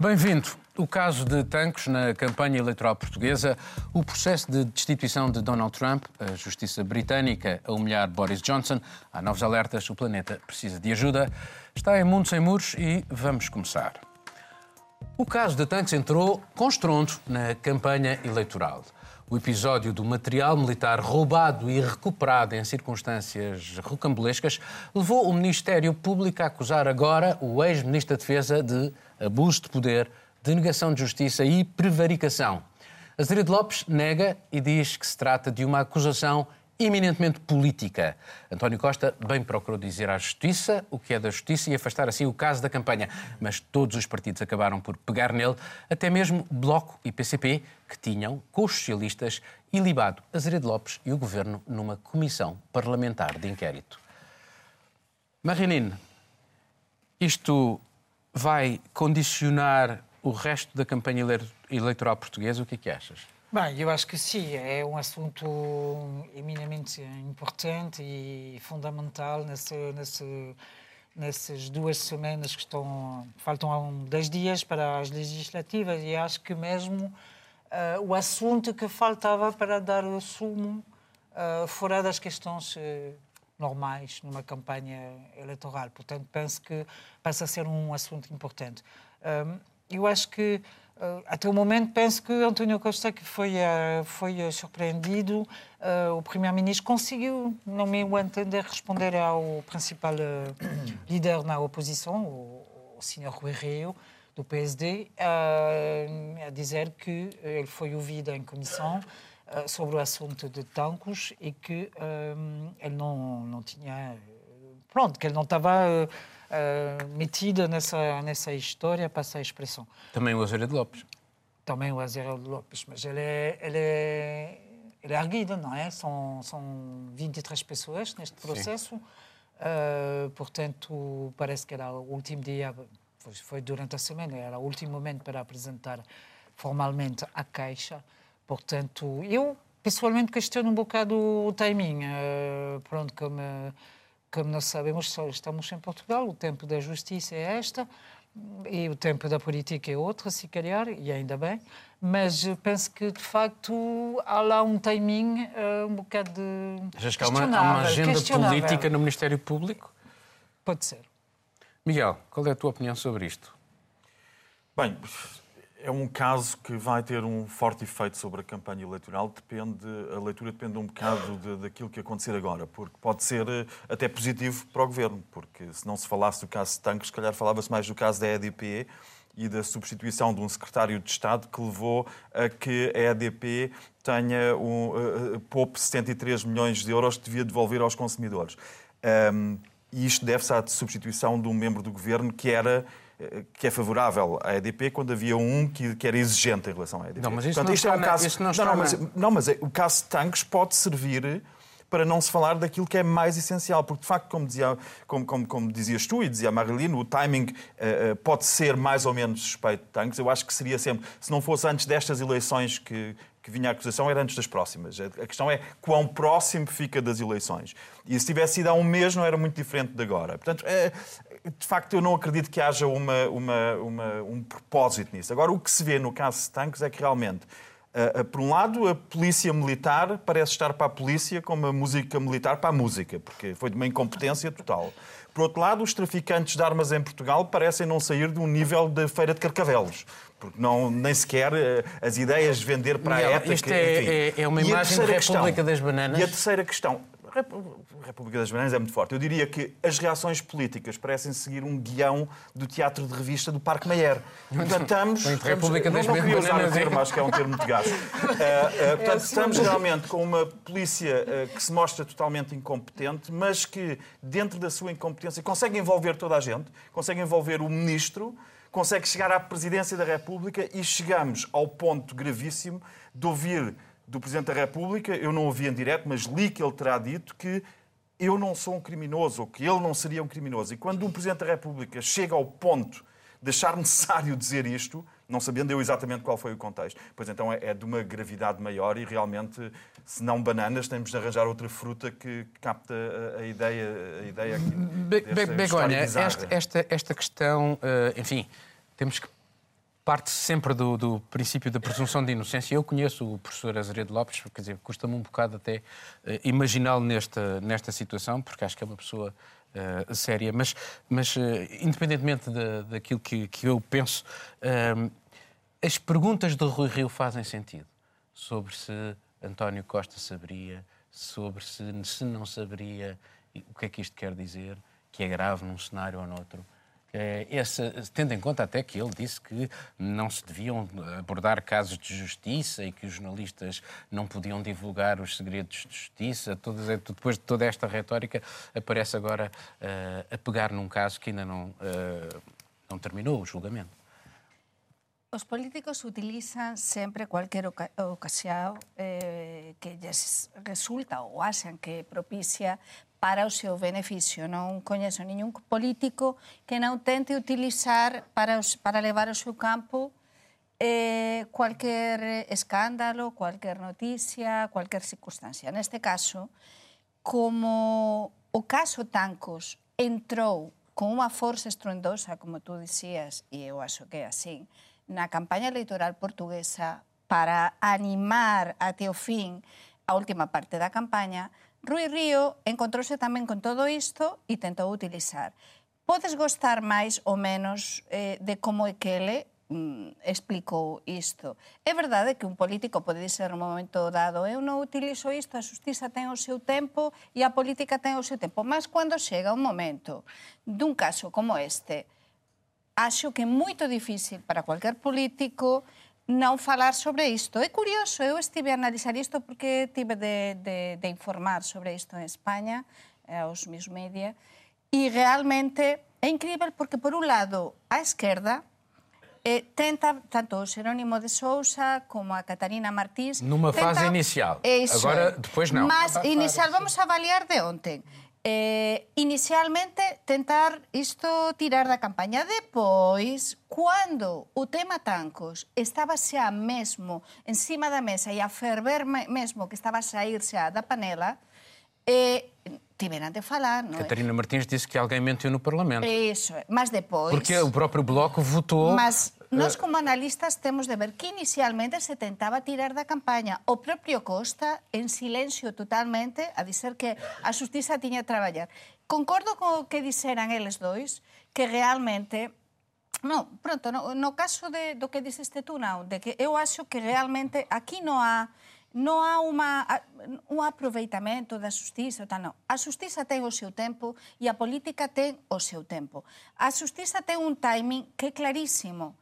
Bem-vindo. O caso de tanques na campanha eleitoral portuguesa, o processo de destituição de Donald Trump, a justiça britânica a humilhar Boris Johnson, há novos alertas, o planeta precisa de ajuda. Está em Mundo Sem Muros e vamos começar. O caso de tanques entrou com estrondo na campanha eleitoral. O episódio do material militar roubado e recuperado em circunstâncias rocambolescas levou o Ministério Público a acusar agora o ex-ministro da Defesa de abuso de poder, denegação de justiça e prevaricação. Azeredo Lopes nega e diz que se trata de uma acusação eminentemente política. António Costa bem procurou dizer à Justiça o que é da Justiça e afastar assim o caso da campanha, mas todos os partidos acabaram por pegar nele, até mesmo Bloco e PCP, que tinham, com os socialistas, ilibado Azeredo Lopes e o Governo numa comissão parlamentar de inquérito. Marinine, isto vai condicionar o resto da campanha eleitoral portuguesa? O que é que achas? Bem, eu acho que sim, é um assunto eminentemente importante e fundamental nesse, nesse, nessas duas semanas que estão. Faltam 10 dias para as legislativas e acho que mesmo uh, o assunto que faltava para dar o sumo uh, fora das questões. Uh, normais numa campanha eleitoral. Portanto, penso que passa a ser um assunto importante. eu acho que, até o momento, penso que António Costa que foi, uh, foi surpreendido. o primeiro-ministro conseguiu, no meu entender, responder ao principal líder na oposição, o, o Sr. Rui Rio, do PSD, a dizer que ele foi ouvido em comissão eh, sobre o assunto de tanques e que um, ele não, não tinha. Pronto, que ele não estava uh, metido nessa, nessa história, passa a expressão. Também o Azeredo Lopes. Também o Azeredo Lopes, mas ele é, ele é, ele é erguido, não é? São, são 23 pessoas neste processo. Uh, portanto, parece que era o último dia, foi durante a semana, era o último momento para apresentar formalmente a Caixa. Portanto, eu pessoalmente questiono um bocado o timing. Uh, pronto, como, como nós sabemos, só estamos em Portugal, o tempo da justiça é esta e o tempo da política é outro, se calhar, e ainda bem, mas penso que, de facto, há lá um timing uh, um bocado de. Achas que há uma, há uma agenda política no Ministério Público? Pode ser. Miguel, qual é a tua opinião sobre isto? Bem, é um caso que vai ter um forte efeito sobre a campanha eleitoral. Depende, a leitura depende um bocado de, daquilo que acontecer agora, porque pode ser eh, até positivo para o governo, porque se não se falasse do caso de Tanques, se calhar falava-se mais do caso da EDP e da substituição de um secretário de Estado que levou a que a EDP tenha um, uh, poupe 73 milhões de euros que devia devolver aos consumidores. Um, e isto deve-se à substituição de um membro do governo que era que é favorável à EDP quando havia um que, que era exigente em relação à EDP. Não, mas isto Portanto, não, está é um caso... não, não, não, mas, não, mas é, o caso de tanques pode servir para não se falar daquilo que é mais essencial, porque de facto, como, dizia, como, como, como dizias tu e dizia a Marilino, o timing uh, pode ser mais ou menos suspeito de tanques. Eu acho que seria sempre, se não fosse antes destas eleições que, que vinha a acusação, era antes das próximas. A questão é quão próximo fica das eleições. E se tivesse sido há um mês, não era muito diferente de agora. Portanto, é, de facto, eu não acredito que haja uma, uma, uma, um propósito nisso. Agora, o que se vê no caso de tanques é que realmente, uh, por um lado, a polícia militar parece estar para a polícia como a música militar para a música, porque foi de uma incompetência total. Por outro lado, os traficantes de armas em Portugal parecem não sair de um nível da feira de carcavelos porque não, nem sequer uh, as ideias de vender para Miguel, a ética. Isto é, é, é, uma imagem da República questão, das Bananas. E a terceira questão, a República das Bananas é muito forte. Eu diria que as reações políticas parecem seguir um guião do teatro de revista do Parque Mayer. Portanto, estamos... República das não, não queria usar o termo, acho que é um termo de gasto. Uh, uh, portanto, estamos realmente com uma polícia uh, que se mostra totalmente incompetente, mas que, dentro da sua incompetência, consegue envolver toda a gente, consegue envolver o ministro, consegue chegar à presidência da República e chegamos ao ponto gravíssimo de ouvir do Presidente da República, eu não ouvi em direto, mas li que ele terá dito que eu não sou um criminoso, ou que ele não seria um criminoso. E quando um Presidente da República chega ao ponto de achar necessário dizer isto, não sabendo eu exatamente qual foi o contexto, pois então é, é de uma gravidade maior e realmente, se não bananas, temos de arranjar outra fruta que capta a, a ideia, a ideia aqui. Be Begonha, esta, esta, esta questão, uh, enfim, temos que parte sempre do, do, princípio da presunção de inocência. Eu conheço o professor Azeredo Lopes, quer dizer, custa-me um bocado até uh, imaginá-lo nesta, nesta situação, porque acho que é uma pessoa uh, séria. Mas, mas uh, independentemente da, daquilo que, que eu penso, as perguntas do Rui Rio fazem sentido sobre se António Costa saberia, sobre se, se não saberia, o que é que isto quer dizer, que é grave num cenário ou noutro. É, essa, tendo em conta até que ele disse que não se deviam abordar casos de justiça e que os jornalistas não podiam divulgar os segredos de justiça, todas, depois de toda esta retórica, aparece agora uh, a pegar num caso que ainda não, uh, não terminou o julgamento. Os políticos utilizan sempre cualquier oca ocasión eh, que lles resulta ou axan que propicia para o seu beneficio. Non coñezo ningún político que non tente utilizar para, os, para levar ao seu campo eh, cualquier escándalo, cualquier noticia, cualquier circunstancia. Neste caso, como o caso Tancos entrou con unha forza estruendosa, como tú dicías, e eu acho que é así, na campaña electoral portuguesa para animar até o fin a última parte da campaña, Rui Río encontrouse tamén con todo isto e tentou utilizar. Podes gostar máis ou menos eh, de como é que ele mm, explicou isto. É verdade que un político pode dizer no momento dado eu non utilizo isto, a justiza ten o seu tempo e a política ten o seu tempo. Mas cando chega un momento dun caso como este, acho que é moito difícil para cualquier político non falar sobre isto. É curioso, eu estive a analizar isto porque tive de, de, de informar sobre isto en España, eh, aos meus media, e realmente é incrível porque, por un lado, a esquerda eh, tenta, tanto o Xerónimo de Sousa como a Catarina Martins... Numa tenta, fase inicial. Eso, Agora, depois não. Mas inicial, vamos avaliar de ontem. Eh, inicialmente tentar isto tirar da campaña. Depois, cando o tema tancos estaba xa mesmo encima da mesa e a ferver mesmo que estaba a sair xa da panela, eh, tiveram de falar, não Catarina é? Martins disse que alguém mentiu no Parlamento. Isso, mas depois... Porque o próprio Bloco votou... Mas Nós eh, como analistas temos de ver que inicialmente se tentaba tirar da campaña o propio Costa en silencio totalmente a dizer que a justiza tiña a traballar. Concordo co que dixeran eles dois que realmente No, pronto, no, no caso de, do que dixeste tú, non, de que eu acho que realmente aquí non há non há uma, un aproveitamento da justiza, tal, non. A justiza ten o seu tempo e a política ten o seu tempo. A justiza ten un timing que é clarísimo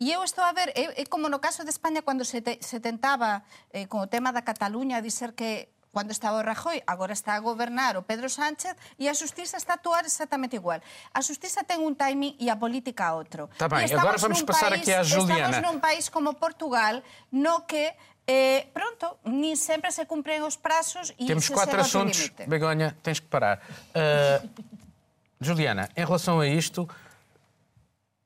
E eu estou a ver, é, é como no caso de España, cando se, te, se tentaba, eh, con o tema da Cataluña, dizer que cando estaba o Rajoy, agora está a gobernar o Pedro Sánchez e a justiza está a actuar exactamente igual. A justiza ten un timing e a política outro. Está bem, agora vamos passar país, aqui à Juliana. Estamos num país como Portugal, no que Eh, pronto, nem sempre se cumprem os prazos e Temos quatro assuntos. Begonha, tens que parar. Uh, Juliana, em relação a isto,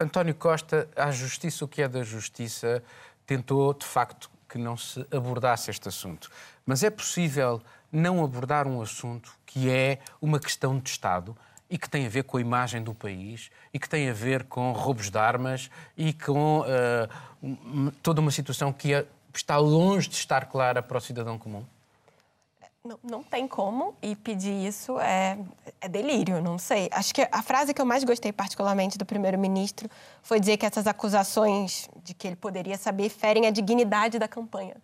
António Costa, à justiça, o que é da justiça, tentou de facto que não se abordasse este assunto. Mas é possível não abordar um assunto que é uma questão de Estado e que tem a ver com a imagem do país e que tem a ver com roubos de armas e com uh, toda uma situação que é está longe de estar clara para o cidadão comum? Não, não tem como, e pedir isso é, é, delírio, não sei. Acho que a frase que eu mais gostei, particularmente, do primeiro-ministro foi dizer que essas acusações de que ele poderia saber ferem a dignidade da campanha.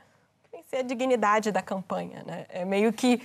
Tem que ser a dignidade da campanha, né? É meio que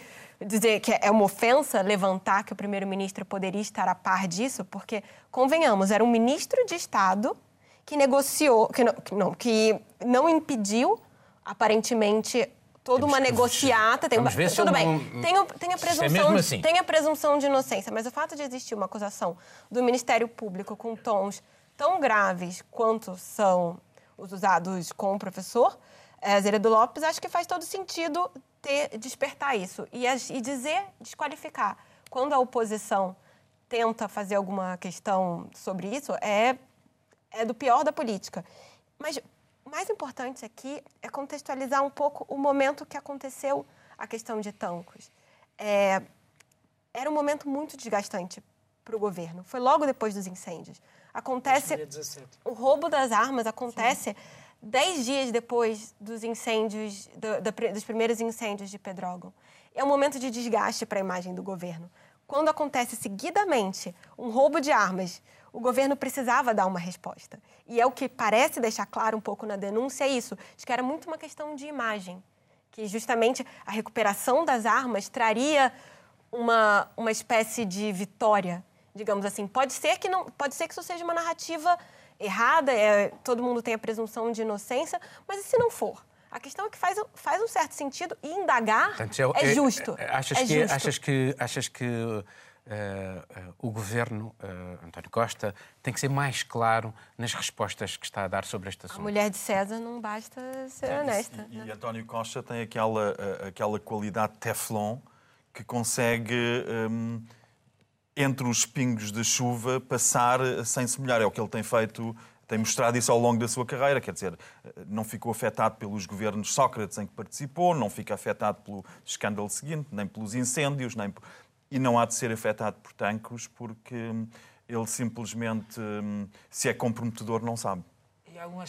dizer que é uma ofensa levantar que o primeiro-ministro poderia estar a par disso, porque, convenhamos, era um ministro de Estado que negociou, que não, que não, que não impediu aparentemente toda Temos uma negociata. Tem, uma, tudo bem, não... tem, tem, a presunção, assim. tem a presunção de inocência, mas o fato de existir uma acusação do Ministério Público com tons tão graves quanto são os usados com o professor é, Zeredo Lopes, acho que faz todo sentido ter, despertar isso e, e dizer, desqualificar. Quando a oposição tenta fazer alguma questão sobre isso, é, é do pior da política. Mas o mais importante aqui é contextualizar um pouco o momento que aconteceu a questão de Tancos. É, era um momento muito desgastante para o governo. Foi logo depois dos incêndios. acontece 2017. o roubo das armas acontece dez dias depois dos incêndios, do- pri- dos primeiros incêndios de Pedrógão. É um momento de desgaste para a imagem do governo. Quando acontece seguidamente um roubo de armas, o governo precisava dar uma resposta. E é o que parece deixar claro um pouco na denúncia é isso. Acho que era muito uma questão de imagem, que justamente a recuperação das armas traria uma, uma espécie de vitória, digamos assim. Pode ser que não, pode ser que isso seja uma narrativa errada, é, todo mundo tem a presunção de inocência, mas e se não for? A questão é que faz, faz um certo sentido e indagar Portanto, é, justo. é- Achas, é que, justo. achas que, achas que eh, o governo, eh, António Costa, tem que ser mais claro nas respostas que está a dar sobre este A assunto? mulher de César não basta ser honesta. E, e António Costa tem aquela, aquela qualidade teflon que consegue, hum, entre os pingos de chuva, passar sem se molhar. É o que ele tem feito, tem mostrado isso ao longo da sua carreira. Quer dizer, não ficou afetado pelos governos Sócrates em que participou, não fica afetado pelo escândalo seguinte, nem pelos incêndios, nem por- e não há de ser afetado por tanques porque hum, ele simplesmente, hum, se é comprometedor, não sabe.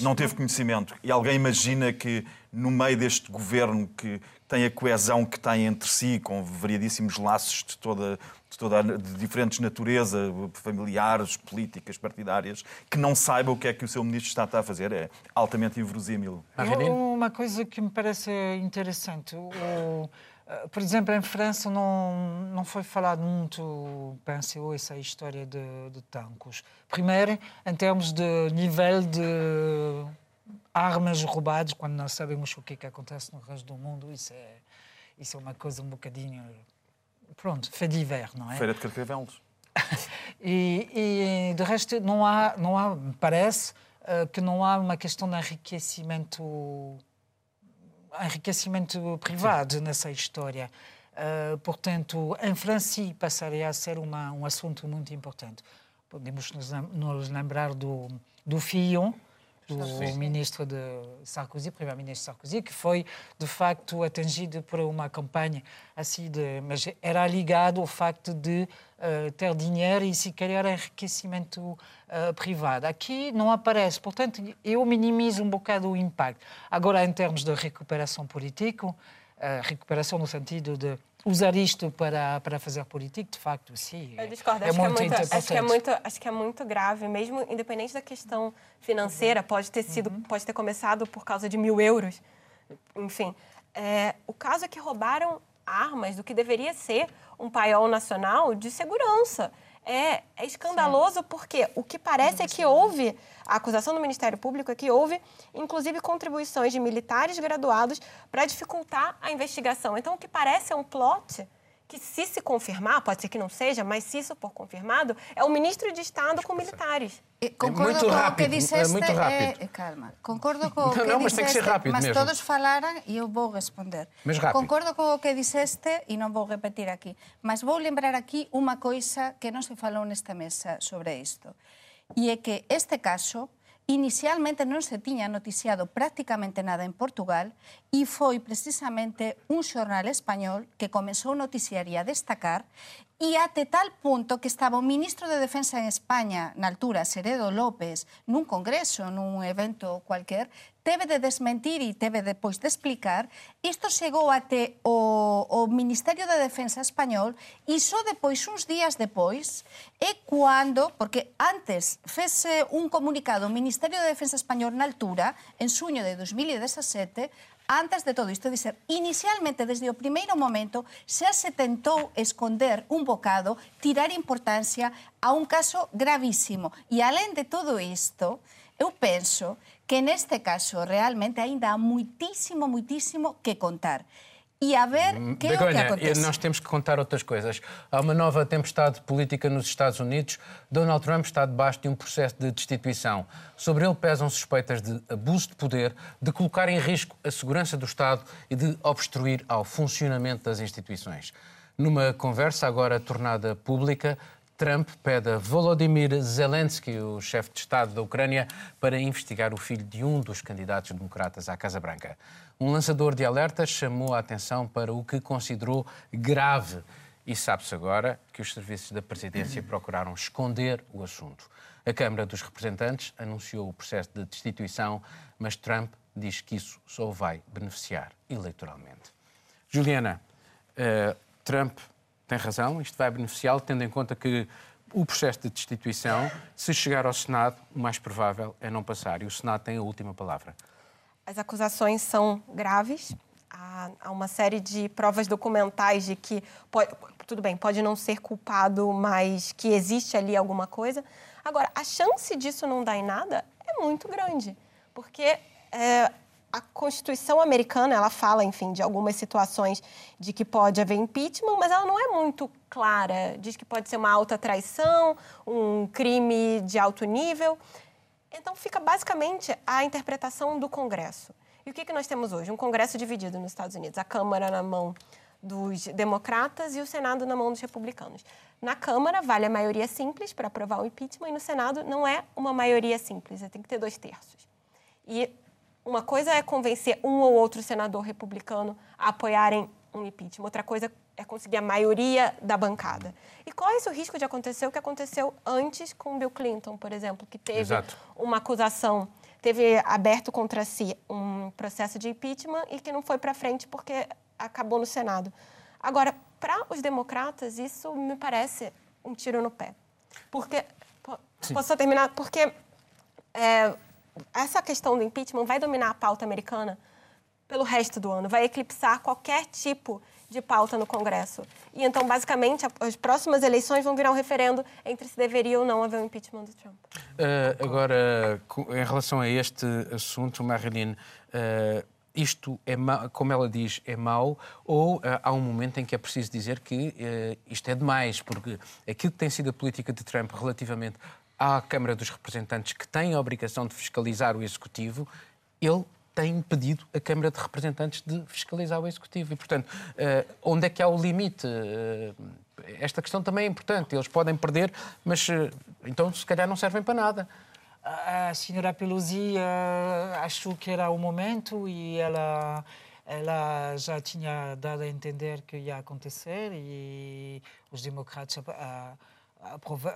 Não teve conhecimento. E alguém imagina que, no meio deste governo que tem a coesão que tem entre si, com variadíssimos laços de toda, de, toda, de diferentes natureza, familiares, políticas, partidárias, que não saiba o que é que o seu ministro está a fazer. É altamente inverosímil. Uma coisa que me parece interessante, o- por exemplo, em França não, não foi falado muito, penso eu, essa história de, de tanques. Primeiro, em termos de nível de armas roubadas, quando nós sabemos o que, é que acontece no resto do mundo, isso é, isso é uma coisa um bocadinho... Pronto, fait divers, não é? Feira de Carcavelos. E, e de resto não há, não há, me parece eh, que não há uma questão de enriquecimento, enriquecimento privado nessa história. Eh, portanto, em França passaria a ser uma, um assunto muito importante. Podemos nos, nos lembrar do, do Fillon, do ministro de Sarkozy, primeiro-ministro Sarkozy, que foi de facto atingido por uma campanha assim de, mas era ligado ao facto de eh, ter dinheiro e se calhar enriquecimento eh, privado. Aqui não aparece, portanto eu minimizo um bocado o impacto. Agora em termos de recuperação política, eh, recuperação no sentido de usar isto para para fazer política, de facto, sim. Eu discordo. é acho, que é muito muito, acho, que é muito, acho que é muito grave, mesmo independente da questão financeira, pode ter sido, pode ter começado por causa de mil euros. Enfim, é, o caso é que roubaram armas do que deveria ser um paiol nacional de segurança. É, é escandaloso porque o que parece é que houve, a acusação do Ministério Público é que houve, inclusive, contribuições de militares graduados para dificultar a investigação. Então, o que parece é um plot que, se se confirmar, pode ser que não seja, mas se isso for confirmado, é o ministro de Estado com militares. Eh, Concordo muito co rápido, que é dixeste... muito rápido. eh, calma. Concordo co Não, que não, mas tem que ser rápido mas mesmo. todos falaran e eu vou responder. Mas rápido. Concordo co que dixeste e non vou repetir aquí. Mas vou lembrar aquí unha coisa que non se falou nesta mesa sobre isto. E é que este caso inicialmente non se tiña noticiado prácticamente nada en Portugal e foi precisamente un xornal español que comenzou o noticiario a destacar e até tal punto que estaba o ministro de Defensa en España, na altura, Seredo López, nun congreso, nun evento cualquier, teve de desmentir e teve depois de explicar, isto chegou até o, o Ministerio da Defensa español e só depois, uns días depois, é cando, porque antes fese un comunicado o Ministerio de Defensa español na eh, altura, en suño de 2017, antes de todo isto, dizer, inicialmente, desde o primeiro momento, xa se tentou esconder un bocado, tirar importancia a un caso gravísimo. E, alén de todo isto, eu penso que neste caso realmente aínda há muitísimo, muitísimo que contar. E a ver que é o que Begonha, acontece. nós temos que contar outras coisas. Há uma nova tempestade política nos Estados Unidos. Donald Trump está debaixo de um processo de destituição. Sobre ele pesam suspeitas de abuso de poder, de colocar em risco a segurança do Estado e de obstruir ao funcionamento das instituições. Numa conversa agora tornada pública, Trump pede a Volodymyr Zelensky, o chefe de Estado da Ucrânia, para investigar o filho de um dos candidatos democratas à Casa Branca. Um lançador de alertas chamou a atenção para o que considerou grave e sabe-se agora que os serviços da presidência procuraram esconder o assunto. A Câmara dos Representantes anunciou o processo de destituição, mas Trump diz que isso só vai beneficiar eleitoralmente. Juliana, uh, Trump tem razão, isto vai beneficiá-lo, tendo em conta que o processo de destituição, se chegar ao Senado, o mais provável é não passar e o Senado tem a última palavra. As acusações são graves. Há, uma série de provas documentais de que, pode, tudo bem, pode não ser culpado, mas que existe ali alguma coisa. Agora, a chance disso não dar em nada é muito grande, porque é, a Constituição americana, ela fala, enfim, de algumas situações de que pode haver impeachment, mas ela não é muito clara. Diz que pode ser uma alta traição, um crime de alto nível. Então, fica basicamente a interpretação do Congresso. E o que, que nós temos hoje? Um Congresso dividido nos Estados Unidos. A Câmara na mão dos democratas e o Senado na mão dos republicanos. Na Câmara, vale a maioria simples para aprovar o impeachment, e no Senado não é uma maioria simples, tem que ter dois terços. E uma coisa é convencer um ou outro senador republicano a apoiarem um impeachment, outra coisa é conseguir a maioria da bancada. E corre-se o risco de acontecer o que aconteceu antes com Bill Clinton, por exemplo, que teve Exato. uma acusação, teve aberto contra si um processo de impeachment e que não foi para frente porque acabou no Senado. Agora, para os democratas, isso me parece um tiro no pé. Porque. Sim. Posso só terminar? Porque é, essa questão do impeachment vai dominar a pauta americana pelo resto do ano, vai eclipsar qualquer tipo de pauta no Congresso. E então, basicamente, as próximas eleições vão virar um referendo entre se deveria ou não haver um impeachment do Trump. Uh, agora, em relação a este assunto, Marilyn, uh, isto é como ela diz, é mau, ou uh, há um momento em que é preciso dizer que isto é demais, porque aquilo que tem sido a política de Trump relativamente à Câmara dos Representantes, que tem a obrigação de fiscalizar o Executivo, ele tem impedido a Câmara de Representantes de fiscalizar o Executivo. E, portanto, uh, onde é que há o limite? Uh, esta questão também é importante. Eles podem perder, mas uh, então, se calhar, não servem para nada. A senhora Pelosi achou que era o momento e ela ela já tinha dado a entender que ia acontecer e os democratas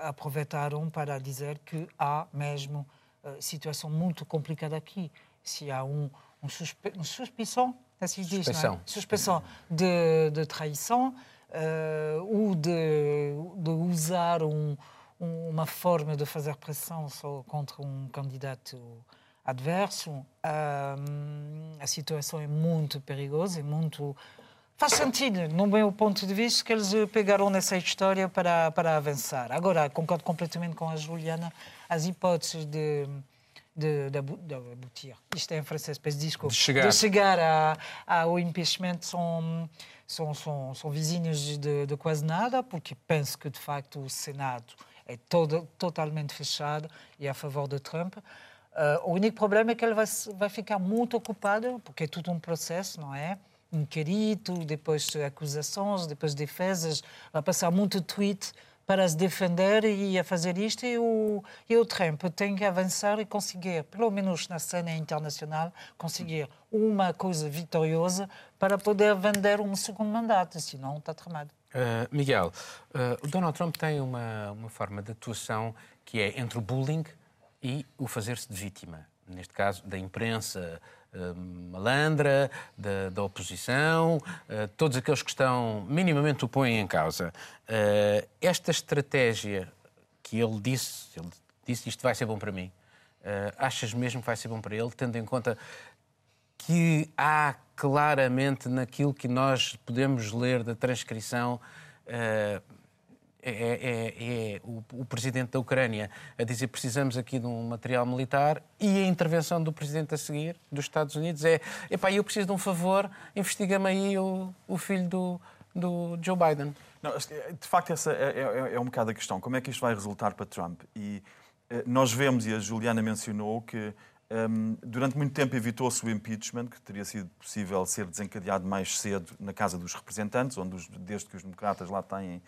aproveitaram para dizer que há mesmo uh, situação muito complicada aqui. Se há um, um, suspe, um suspeição, assim diz, suspeição, é? suspeição de, de traição uh, ou de, de usar um, um, uma forma de fazer pressão contra um candidato adverso, a situação é muito perigosa, é muito faz sentido, no meu ponto de vista, que eles pegaram nessa história para, para avançar. Agora, concordo completamente com a Juliana, as hipóteses de, de, de, de abutir, isto é em francês, peço desculpa, de chegar, de chegar a, ao impeachment são, são, são, são vizinhos de, de quase nada, porque penso que, de facto, o Senado é todo, totalmente fechado e a favor de Trump. Uh, o único problema é que ele vai, vai ficar muito ocupado, porque é tudo um processo, não é? Inquérito, depois acusações, depois defesas, vai passar muito tweet para se defender e a fazer isto e o, e o Trump tem que avançar e conseguir, pelo menos na cena internacional, conseguir uma coisa vitoriosa para poder vender um segundo mandato, senão está tramado. Uh, Miguel, uh, o Donald Trump tem uma, uma forma de atuação que é entre o bullying e o fazer-se de vítima. Neste caso, da imprensa, malandra, da, da oposição, uh, todos aqueles que estão minimamente o põem em causa. Uh, esta estratégia que ele disse, ele disse isto vai ser bom para mim, achas mesmo que vai ser bom para ele, tendo em conta que há claramente naquilo que nós podemos ler da transcrição é, é, é o, o, presidente da Ucrânia a dizer precisamos aqui de um material militar e a intervenção do presidente a seguir, dos Estados Unidos, é epá, eu preciso de um favor, investiga-me aí o, o filho do, do Joe Biden. Não, de facto, essa é, é, é, um bocado a questão. Como é que isto vai resultar para Trump? E eh, nós vemos, e a Juliana mencionou, que um, ehm, durante muito tempo evitou-se o impeachment, que teria sido possível ser desencadeado mais cedo na Casa dos Representantes, onde, os, desde que os democratas lá têm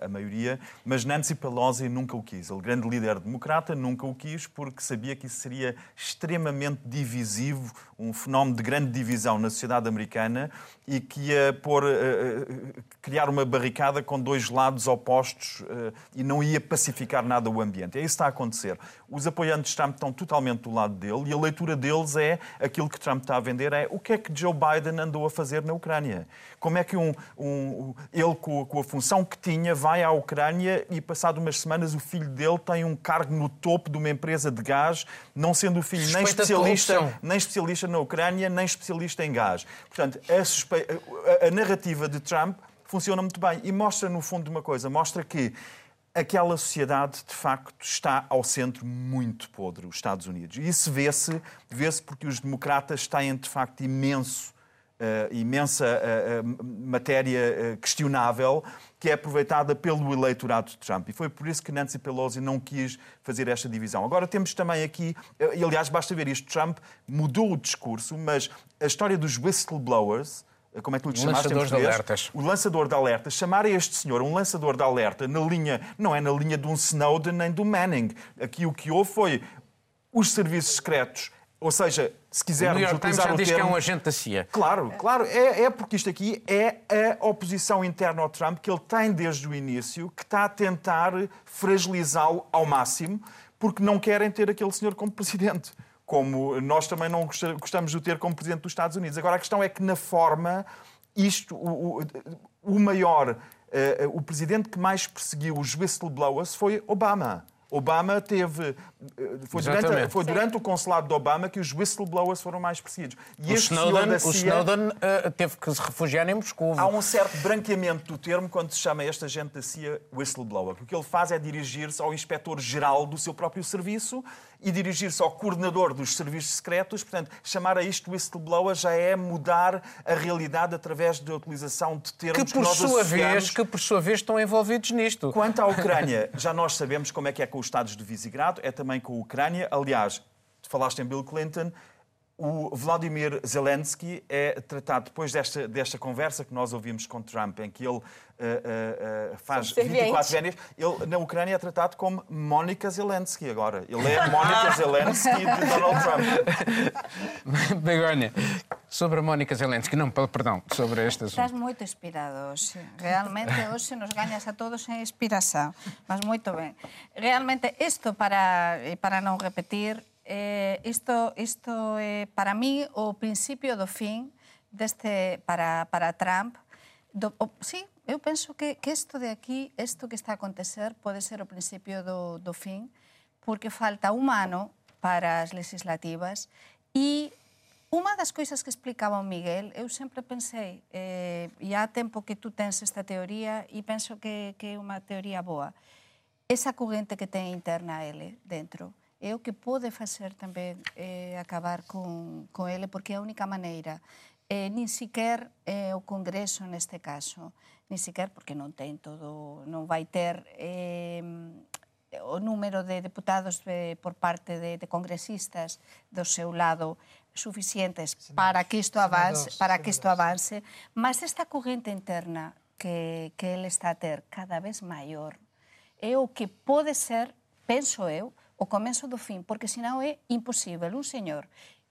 a, maioria, mas Nancy Pelosi nunca o quis. Ele, grande líder democrata, nunca o quis porque sabia que isso seria extremamente divisivo, um fenómeno de grande divisão na sociedade americana e que ia pôr, uh, uh, criar uma barricada com dois lados opostos uh, e não ia pacificar nada o ambiente. É isso que está a acontecer. Os apoiantes de Trump estão totalmente do lado dele e a leitura deles é aquilo que Trump está a vender é o que é que Joe Biden andou a fazer na Ucrânia. Como é que um, um ele, com, com a função que tinha, vai à Ucrânia e, passado umas semanas, o filho dele tem um cargo no topo de uma empresa de gás, não sendo o filho nem especialista, nem especialista na Ucrânia, nem especialista em gás. Portanto, a, suspe... a, a narrativa de Trump funciona muito bem e mostra, no fundo, uma coisa: mostra que aquela sociedade, de facto, está ao centro muito podre, os Estados Unidos. E isso vê-se vê porque os democratas têm, de facto, imenso. Uh, imensa uh, uh, matéria questionável que é aproveitada pelo eleitorado de Trump. E foi por isso que Nancy Pelosi não quis fazer esta divisão. Agora temos também aqui, e aliás, basta ver isto: Trump mudou o discurso, mas a história dos whistleblowers como é que tu lhe chamaste lançador de alertas. O lançador de alertas. Chamar este senhor um lançador de alerta na linha, não é na linha de um Snowden nem do Manning. Aqui o que houve foi os serviços secretos ou seja, se quisermos o New York utilizar Times já o diz termo... que é um agente da CIA. Claro, claro. É, é, porque isto aqui é a oposição interna ao Trump que ele tem desde o início, que está a tentar fragilizá-lo ao máximo, porque não querem ter aquele senhor como presidente como nós também não gostamos de o ter como Presidente dos Estados Unidos. Agora, a questão é que, na forma, isto, o, o, o maior, uh, o presidente que mais perseguiu os whistleblowers foi Obama. Obama teve. Eh, foi durante, foi durante o consulado de Obama que os whistleblowers foram mais perseguidos. E o Snowden, CIA, o Snowden uh, teve que se refugiar em Moscou. Há um certo branqueamento do termo quando se chama esta gente da CIA whistleblower. O que ele faz é dirigir-se ao inspetor-geral do seu próprio serviço e dirigir-se ao coordenador dos serviços secretos. Portanto, chamar a isto whistleblower já é mudar a realidade através da utilização de termos que, por que nós sua vez Que, por sua vez, estão envolvidos nisto. Quanto à Ucrânia, já nós sabemos como é que é com os Estados de Visegrado, é também com a Ucrânia. Aliás, falaste em Bill Clinton, o Vladimir Zelensky é tratado depois desta, desta conversa que nós ouvimos com Trump, em que ele uh, uh, faz 24 vénias. Ele, na Ucrânia, é tratado como Mónica Zelensky agora. Ele é Mónica Zelensky de Donald Trump. Begónia, sobre a Mónica Zelensky, não, perdão, sobre este assunto. Estás muito inspirado hoje. Realmente, hoje nos ganhas a todos em inspiração. Mas muito bem. Realmente, isto, para, para não repetir, eh, isto, isto é, para mí, o principio do fin deste, para, para Trump. Do, o, sí, Eu penso que, que isto de aquí, isto que está a acontecer, pode ser o principio do, do fin, porque falta un ano para as legislativas e Uma das coisas que explicaba o Miguel, eu sempre pensei, eh, e há tempo que tú tens esta teoría e penso que, que é unha teoría boa, esa corrente que ten interna ele dentro, é o que pode facer tamén eh, acabar con, con ele, porque é a única maneira. Eh, nin siquer eh, o Congreso neste caso. Nin siquer porque non ten todo, non vai ter eh, o número de deputados de, por parte de, de congresistas do seu lado suficientes para que isto avance, para que isto avance, mas esta corrente interna que, que ele está a ter cada vez maior é o que pode ser, penso eu, o comezo do fin, porque senão é imposible. Un señor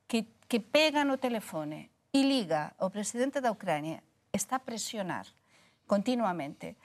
que, que pega no telefone e liga ao presidente da Ucrania está a presionar continuamente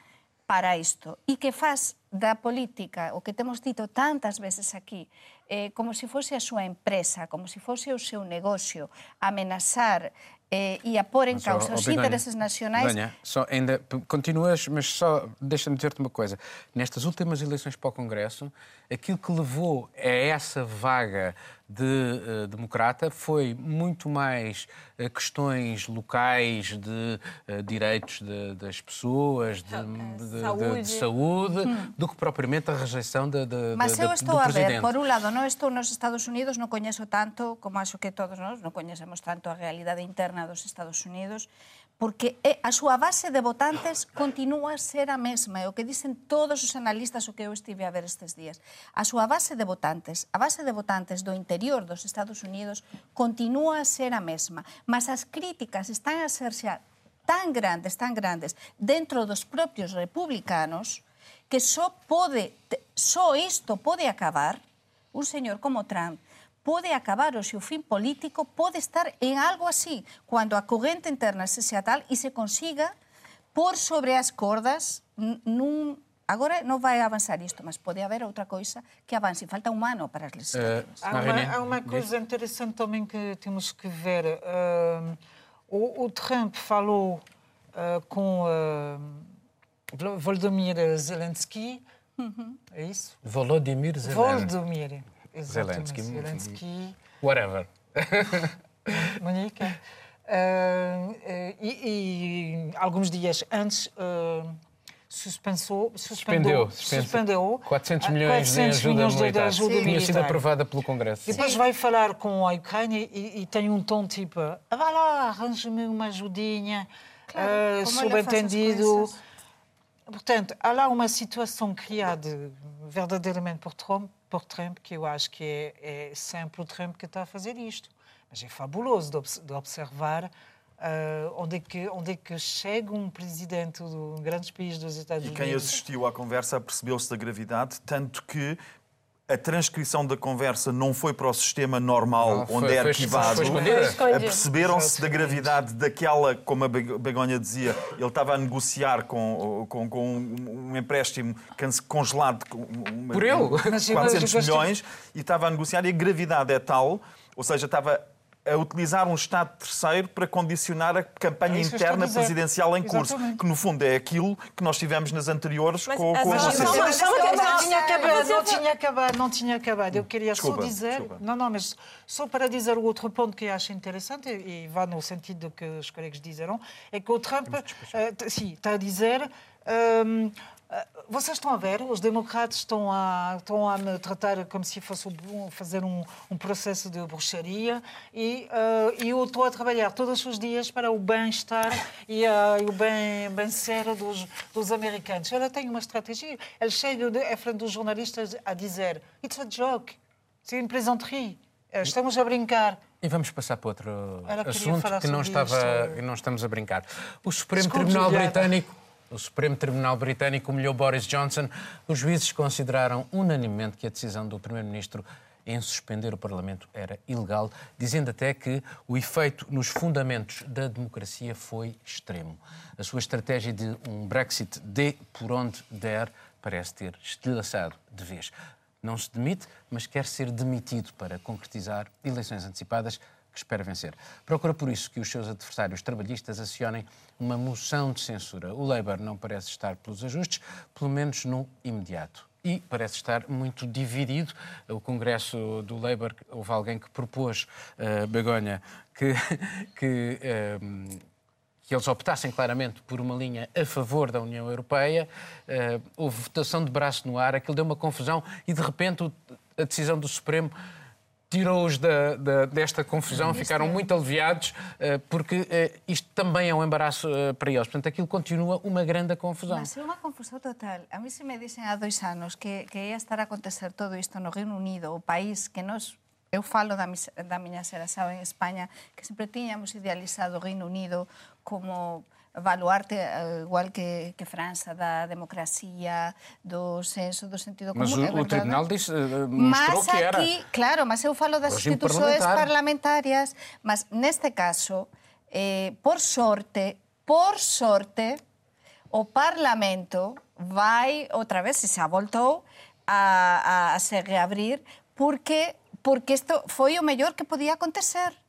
para isto e que faz da política, o que temos dito tantas veces aquí, eh, como se fose a súa empresa, como se fose o seu negocio, amenazar eh, e a pôr em causa os interesses nacionais. Dania, só ainda continuas, mas só deixa-me dizer-te uma coisa. Nestas últimas eleições para o Congresso, aquilo que levou a essa vaga de uh, democrata foi muito mais uh, questões locais de uh, direitos de, das pessoas, de, de saúde, de, saúde hum. do que propriamente a rejeição de, de, Mas eu estou a ver, por um lado, não estou nos Estados Unidos, não conheço tanto, como acho que todos nós não conhecemos tanto a realidade interna dos Estados Unidos, porque eh, a súa base de votantes continúa a ser a mesma, é o que dicen todos os analistas o que eu estive a ver estes días. A súa base de votantes, a base de votantes do interior dos Estados Unidos continúa a ser a mesma, mas as críticas están a ser xa tan grandes, tan grandes, dentro dos propios republicanos, que só pode, só isto pode acabar un señor como Trump pode acabar o seu fin político, pode estar en algo así, cando a corrente interna se sea tal e se consiga por sobre as cordas nun Agora non vai avançar isto, mas pode haver outra coisa que avance. Falta um ano para as legislativas. Uh, há, uma, há uma coisa interessante também que temos que ver. Uh, o, o, Trump falou uh, com uh, Volodymyr Zelensky. Uhum. É isso? Volodymyr Zelensky. Volodymyr Zelensky. Zelensky. Whatever. Monique. Uh, e, e, alguns dias antes suspensou, suspendeu, suspendeu 400 milhões 400 de ajuda milhões militar. De ajuda Tinha sido aprovada pelo Congresso. E depois vai falar com a Ucrânia e, e tem um tom tipo ah, vá lá, arranje-me uma ajudinha, claro, uh, subentendido. Portanto, há lá uma situação criada verdadeiramente por Trump, por Trump que eu acho que é, é sempre o Trump que está a fazer isto. Mas é fabuloso de observar Uh, onde, é que, onde é que chega um presidente de um grandes país dos Estados Unidos. E quem assistiu à conversa percebeu-se da gravidade, tanto que a transcrição da conversa não foi para o sistema normal, ah, onde é arquivado. Perceberam-se da gravidade daquela, como a Begonha dizia, ele estava a negociar com, com, com um empréstimo congelado uma, Por eu? 400 milhões e estava a negociar e a gravidade é tal, ou seja, estava a utilizar um Estado terceiro para condicionar a campanha é interna presidencial em curso, Exatamente. que no fundo é aquilo que nós tivemos nas anteriores Mas, com, com a Não, não tinha acabado, não tinha acabado, não tinha acabado. Eu queria desculpa, só dizer, desculpa. não, não, mas só para dizer o outro ponto que eu acho interessante e vai no sentido do que os colegas disseram, é que o Trump, uh, sim, está a dizer um, ah, vocês estão a ver, os democratas estão a, estão a me tratar como se fosse fazer um, um processo de bruxaria e, uh, eu estou a trabalhar todos os dias para o bem-estar e, uh, e, o bem, bem-ser dos, dos americanos. Ela tem uma estratégia. Ele chega à frente dos jornalistas a dizer it's a joke, c'est une plaisanterie, estamos a brincar. E vamos passar para outro assunto que não, estava, não estamos a brincar. O Supremo Tribunal Britânico o Supremo Tribunal Britânico humilhou Boris Johnson. Os juízes consideraram unanimemente que a decisão do Primeiro-Ministro em suspender o Parlamento era ilegal, dizendo até que o efeito nos fundamentos da democracia foi extremo. A sua estratégia de um Brexit dê por onde der parece ter estilhaçado de vez. Não se demite, mas quer ser demitido para concretizar eleições antecipadas que espera vencer. Procura por isso que os seus adversários trabalhistas acionem uma moção de censura. O Labour não parece estar pelos ajustes, pelo menos no imediato e parece estar muito dividido. O Congresso do Labour, houve alguém que propôs, uh, Begonha, que, que, uh, que, eles optassem claramente por uma linha a favor da União Europeia. Uh, houve votação de braço no ar, aquilo deu uma confusão e, de repente, a decisão do Supremo tirou-os desta confusão, ficaram muito aliviados, uh, porque uh, isto também é um embaraço uh, para eles. Portanto, aquilo continua uma grande confusão. Mas é uma confusão total. A mim se me dizem há dois anos que, que ia estar a acontecer todo isto no Reino Unido, o país que nós eu falo da, da minha geração em Espanha, que sempre tínhamos idealizado o Reino Unido como baluarte, eh, igual que, que França, da democracia, do senso, do sentido comum. Mas o, o Tribunal diz, mostrou mas que era... Aqui, claro, mas eu falo das instituições parlamentarias, mas neste caso, eh, por sorte, por sorte, o Parlamento vai, outra vez, se se voltou, a, a, a se reabrir, porque, porque isto foi o mellor que podía acontecer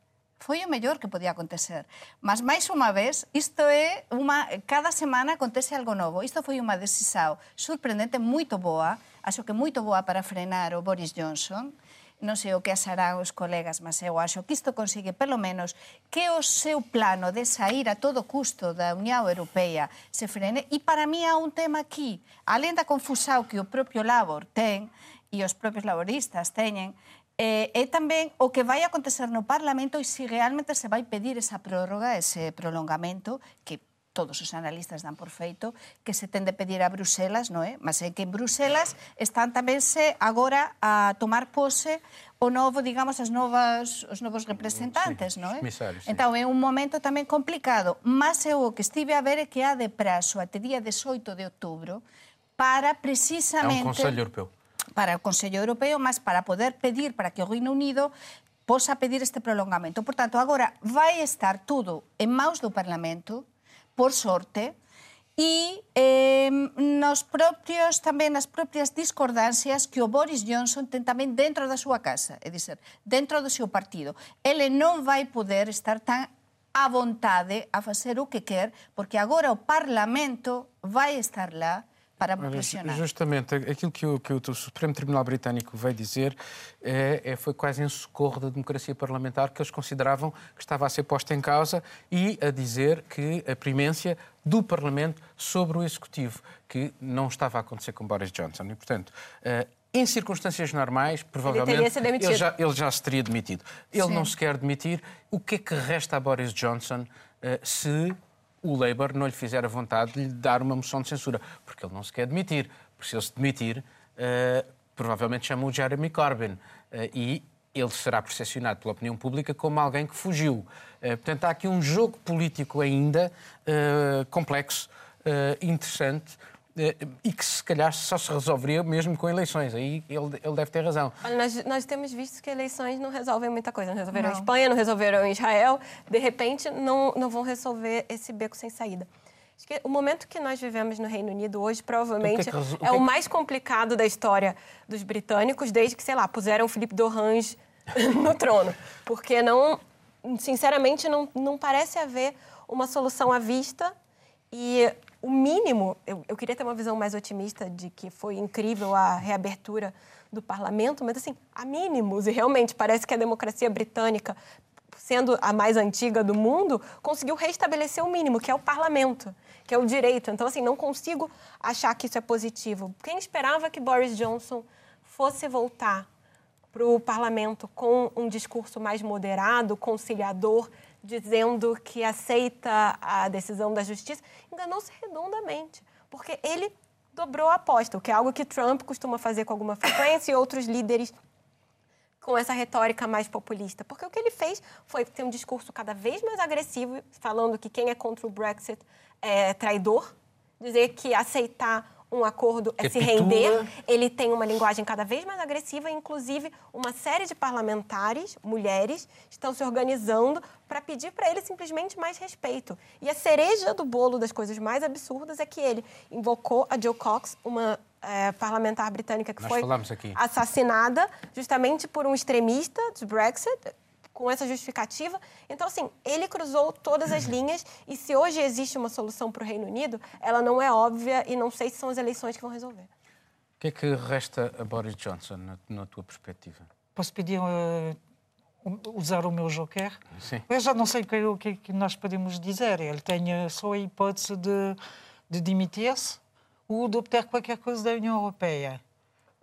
foi o mellor que podía acontecer. Mas, máis unha vez, isto é unha... Cada semana acontece algo novo. Isto foi unha decisión sorprendente, moito boa, acho que moito boa para frenar o Boris Johnson, non sei o que asarán os colegas, mas eu acho que isto consigue, pelo menos, que o seu plano de sair a todo custo da Unión Europea se frene. E para mí há un tema aquí, além da confusão que o propio Labor ten, e os propios laboristas teñen, eh, é tamén o que vai acontecer no Parlamento e se realmente se vai pedir esa prórroga, ese prolongamento, que todos os analistas dan por feito, que se tende a pedir a Bruselas, non é? Mas é que en Bruselas están taménse agora a tomar pose o novo, digamos, as novas, os novos mm, representantes, sí, non é? Misales, sí. Entón, é un momento tamén complicado, mas eu o que estive a ver é que há de prazo até día 18 de outubro para precisamente... É un Consello Europeo para o Consello Europeo, mas para poder pedir para que o Reino Unido posa pedir este prolongamento. Por tanto, agora vai estar tudo en maus do Parlamento, por sorte, e eh, nos propios tamén nas propias discordancias que o Boris Johnson ten tamén dentro da súa casa, é dizer, dentro do seu partido. Ele non vai poder estar tan à vontade a facer o que quer, porque agora o Parlamento vai estar lá para pressionar. Justamente, aquilo que o, que o Supremo Tribunal Britânico veio dizer é, é- foi quase em socorro da democracia parlamentar que eles consideravam que estava a ser posta em causa e a dizer que a primência do Parlamento sobre o Executivo, que não estava a acontecer com Boris Johnson. E, portanto, eh, em circunstâncias normais, provavelmente ele já, ele já se teria demitido. Ele Sim. não se quer demitir. O que é que resta a Boris Johnson eh, se o Labour não lhe fizer a vontade de lhe dar uma moção de censura? Porque ele não se quer demitir. Porque se ele se demitir, eh, provavelmente chama o Jeremy Corbyn. Eh, e ele será percepcionado pela opinião pública como alguém que fugiu. Eh, portanto, há aqui um jogo político ainda complexo, interessante, e que se calhar só se resolveria mesmo com eleições. Aí ele, ele deve ter razão. Olha, nós, nós temos visto que eleições não resolvem muita coisa. Não resolveram Não. a Espanha, não resolveram Israel. De repente, não, não vão resolver esse beco sem saída. Acho que o momento que nós vivemos no Reino Unido hoje, provavelmente, O que é que é que é o mais complicado da história dos britânicos, desde que, sei lá, puseram o Filipe d'Orange no trono. Porque não, sinceramente, não, não parece haver uma solução à vista e o mínimo, eu, eu queria ter uma visão mais otimista de que foi incrível a reabertura do parlamento, mas assim, há mínimos, e realmente parece que a democracia britânica, sendo a mais antiga do mundo, conseguiu restabelecer o mínimo, que é o parlamento, que é o direito. Então, assim, não consigo achar que isso é positivo. Quem esperava que Boris Johnson fosse voltar para o parlamento com um discurso mais moderado, conciliador, dizendo que aceita a decisão da justiça, enganou-se redondamente, porque ele dobrou a aposta, o que é algo que Trump costuma fazer com alguma frequência e outros líderes com essa retórica mais populista. Porque o que ele fez foi ter um discurso cada vez mais agressivo, falando que quem é contra o Brexit é traidor, dizer que aceitar um acordo é se Capitula. render. Ele tem uma linguagem cada vez mais agressiva, inclusive uma série de parlamentares, mulheres, estão se organizando para pedir para ele simplesmente mais respeito. E a cereja do bolo das coisas mais absurdas é que ele invocou a Jill Cox, uma eh, parlamentar britânica que Nós foi assassinada justamente por um extremista do Brexit, com essa justificativa. Então, assim, ele cruzou todas as linhas e se hoje existe uma solução para o Reino Unido, ela não é óbvia e não sei se são as eleições que vão resolver. O que é que resta a Boris Johnson, na, na tua perspectiva? Posso pedir um- usar o meu joker? Sim. Eu já não sei o que, o que é que nós podemos dizer. Ele tem eh, só a hipótese de, de demitir-se ou de obter qualquer coisa da União Europeia.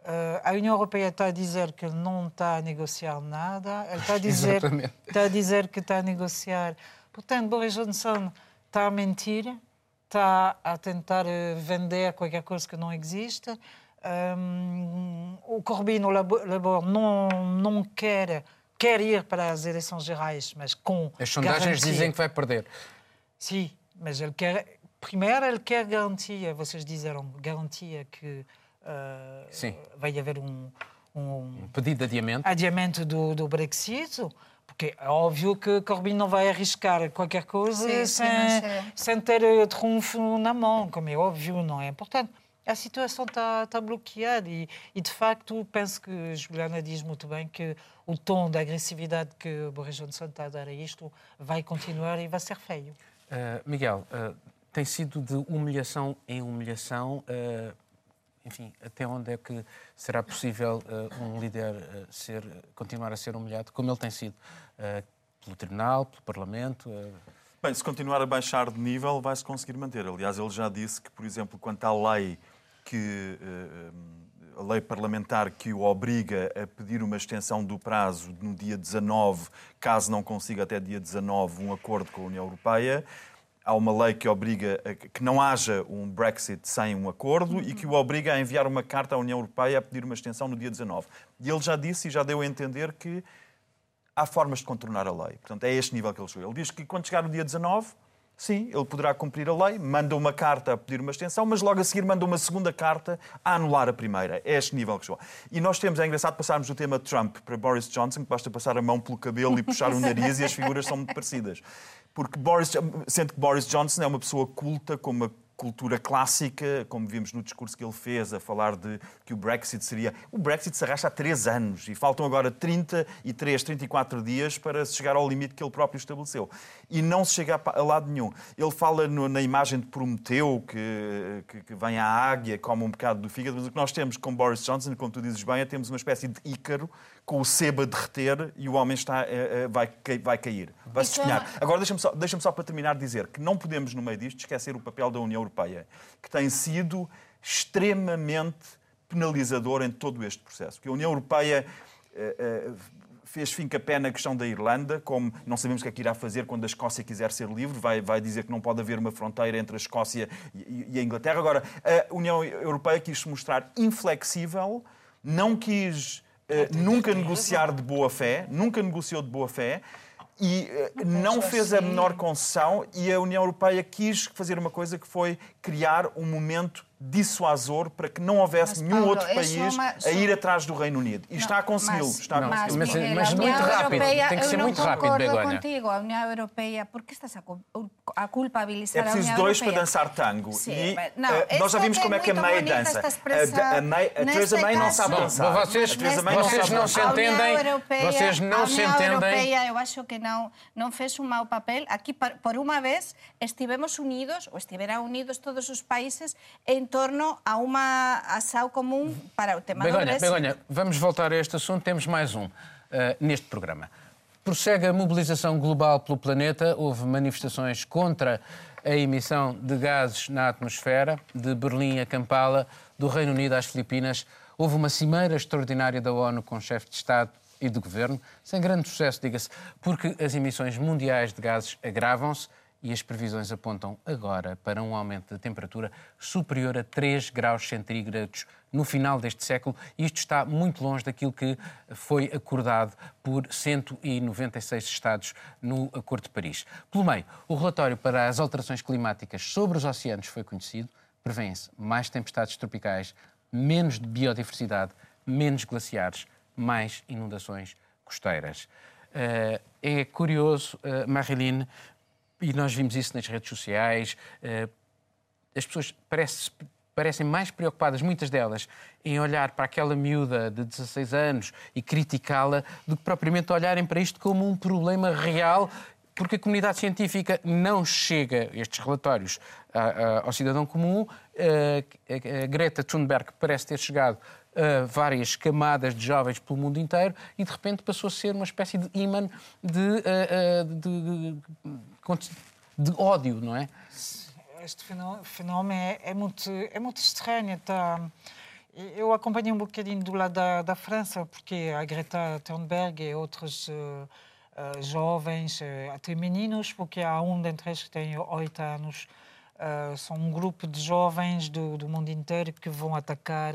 Eh, a União Europeia está a dizer que não está a negociar nada. Ele está a dizer, está a dizer que está a negociar. Portanto, Boris Johnson está a mentir, está a tentar eh, vender qualquer coisa que não existe. Hum, o Corbyn, o Labo- Labour, não, não quer, quer ir para as eleições gerais, mas com As sondagens garantia. dizem que vai perder. Sim, mas ele quer. Primeiro, ele quer garantia, vocês disseram, garantia que Sim. vai haver um, um Um pedido de adiamento. adiamento do, do Brexit, porque é óbvio que Corbyn não vai arriscar qualquer coisa Sim, sim, sem, sei. sem ter eh, trunfo na mão, como é óbvio, não é? Portanto, a situação está, está bloqueada e, e, de facto, penso que Juliana diz muito bem que o tom da agressividade que Boris Johnson está a dar a isto vai continuar e vai ser feio. Uh, Miguel, uh, tem sido de humilhação em humilhação. uh, enfim, até onde é que será possível uh, um líder uh, ser, continuar a ser humilhado, como ele tem sido? Uh, pelo Tribunal, pelo Parlamento? Bem, se continuar a baixar de nível, vai-se conseguir manter. Aliás, ele já disse que, por exemplo, quanto à lei que a lei parlamentar que o obriga a pedir uma extensão do prazo no dia 19, caso não consiga até dia 19 um acordo com a União Europeia, há uma lei que obriga a que não haja um Brexit sem um acordo e que o obriga a enviar uma carta à União Europeia a pedir uma extensão no dia 19. E ele já disse e já deu a entender que há formas de contornar a lei. Portanto, é este nível que ele chegou. Ele diz que quando chegar no dia 19, sim, ele poderá cumprir a lei, manda uma carta a pedir uma extensão, mas logo a seguir manda uma segunda carta a anular a primeira. É este nível que chegou. E nós temos, é engraçado passarmos do tema Trump para Boris Johnson, que basta passar a mão pelo cabelo e puxar o nariz e as figuras são muito parecidas. Porque Boris, sendo que Boris Johnson é uma pessoa culta, com uma cultura clássica, como vimos no discurso que ele fez, a falar de que o Brexit seria. O Brexit se arrasta há três anos e faltam agora 33, 34 dias para se chegar ao limite que ele próprio estabeleceu. E não se chega a lado nenhum. Ele fala no, na imagem de Prometeu, que, que, que, vem à águia, come um bocado do fígado, mas o que nós temos com Boris Johnson, como tu dizes bem, é temos uma espécie de ícaro com o sebo a derreter e o homem está, uh, vai, vai cair, vai se despenhar. Agora, deixa-me só, deixa só para terminar dizer que não podemos, no meio disto, esquecer o papel da União Europeia, que tem sido extremamente penalizador em todo este processo. Que a União Europeia uh, uh, fez fim-capé na questão da Irlanda, como não sabemos o que é que irá fazer quando a Escócia quiser ser livre, vai, vai dizer que não pode haver uma fronteira entre a Escócia e, e a Inglaterra. Agora, a União Europeia quis se mostrar inflexível, não quis uh, nunca negociar de boa fé, nunca negociou de boa fé e uh, não fez a menor concessão e a União Europeia quis fazer uma coisa que foi criar um momento dissuasor para que não houvesse mas, nenhum Paulo, outro país uma... a ir atrás do Reino Unido. E não, está a consegui-lo. Está a consegui mas, mas, mas muito rápido. Europeia, Tem que ser muito rápido, Begonha. contigo, a União Europeia, por que estás a, a culpabilizar É preciso dois para dançar tango. Sim, e, não, uh, nós já vimos como é que a May dança. A, a, May, a Theresa May não sabe dançar. Bom, vocês, vocês não se entendem. Vocês não se entendem. Eu acho que não, não fez um mau papel. Aqui, por uma vez, estivemos unidos, ou estiveram unidos todos os países, em torno a uma ação comum para o tema Begonha, do Brexit. Begonha, vamos voltar a este assunto. Temos mais um uh, neste programa. Prossegue a mobilização global pelo planeta. Houve manifestações contra a emissão de gases na atmosfera, de Berlim a Kampala, do Reino Unido às Filipinas. Houve uma cimeira extraordinária da ONU com chefe de Estado e de governo, sem grande sucesso, diga-se, porque as emissões mundiais de gases agravam-se e as previsões apontam agora para um aumento da temperatura superior a 3 graus centígrados no final deste século. Isto está muito longe daquilo que foi acordado por 196 Estados no Acordo de Paris. Pelo meio, o relatório para as alterações climáticas sobre os oceanos foi conhecido. Prevêem-se mais tempestades tropicais, menos biodiversidade, menos glaciares, mais inundações costeiras. Uh, é curioso, uh, Marilyn, e nós vimos isso nas redes sociais. Eh, as pessoas parece, parecem mais preocupadas, muitas delas, em olhar para aquela miúda de 16 anos e criticá-la do que propriamente olharem para isto como um problema real porque a comunidade científica não chega, estes relatórios, ao cidadão comum. Eh, a Greta Thunberg parece ter chegado a várias camadas de jovens pelo mundo inteiro e de repente passou a ser uma espécie de imã de, eh, de, de ódio, não é? Este fenómeno é, é, muito, é muito estranho. Tá? Eu acompanhei um bocadinho do lado da, da França, porque a Greta Thunberg e outros uh, uh, jovens, uh, até meninos, porque há um dentre eles que tem oito anos, são um grupo de jovens do, do mundo inteiro que vão atacar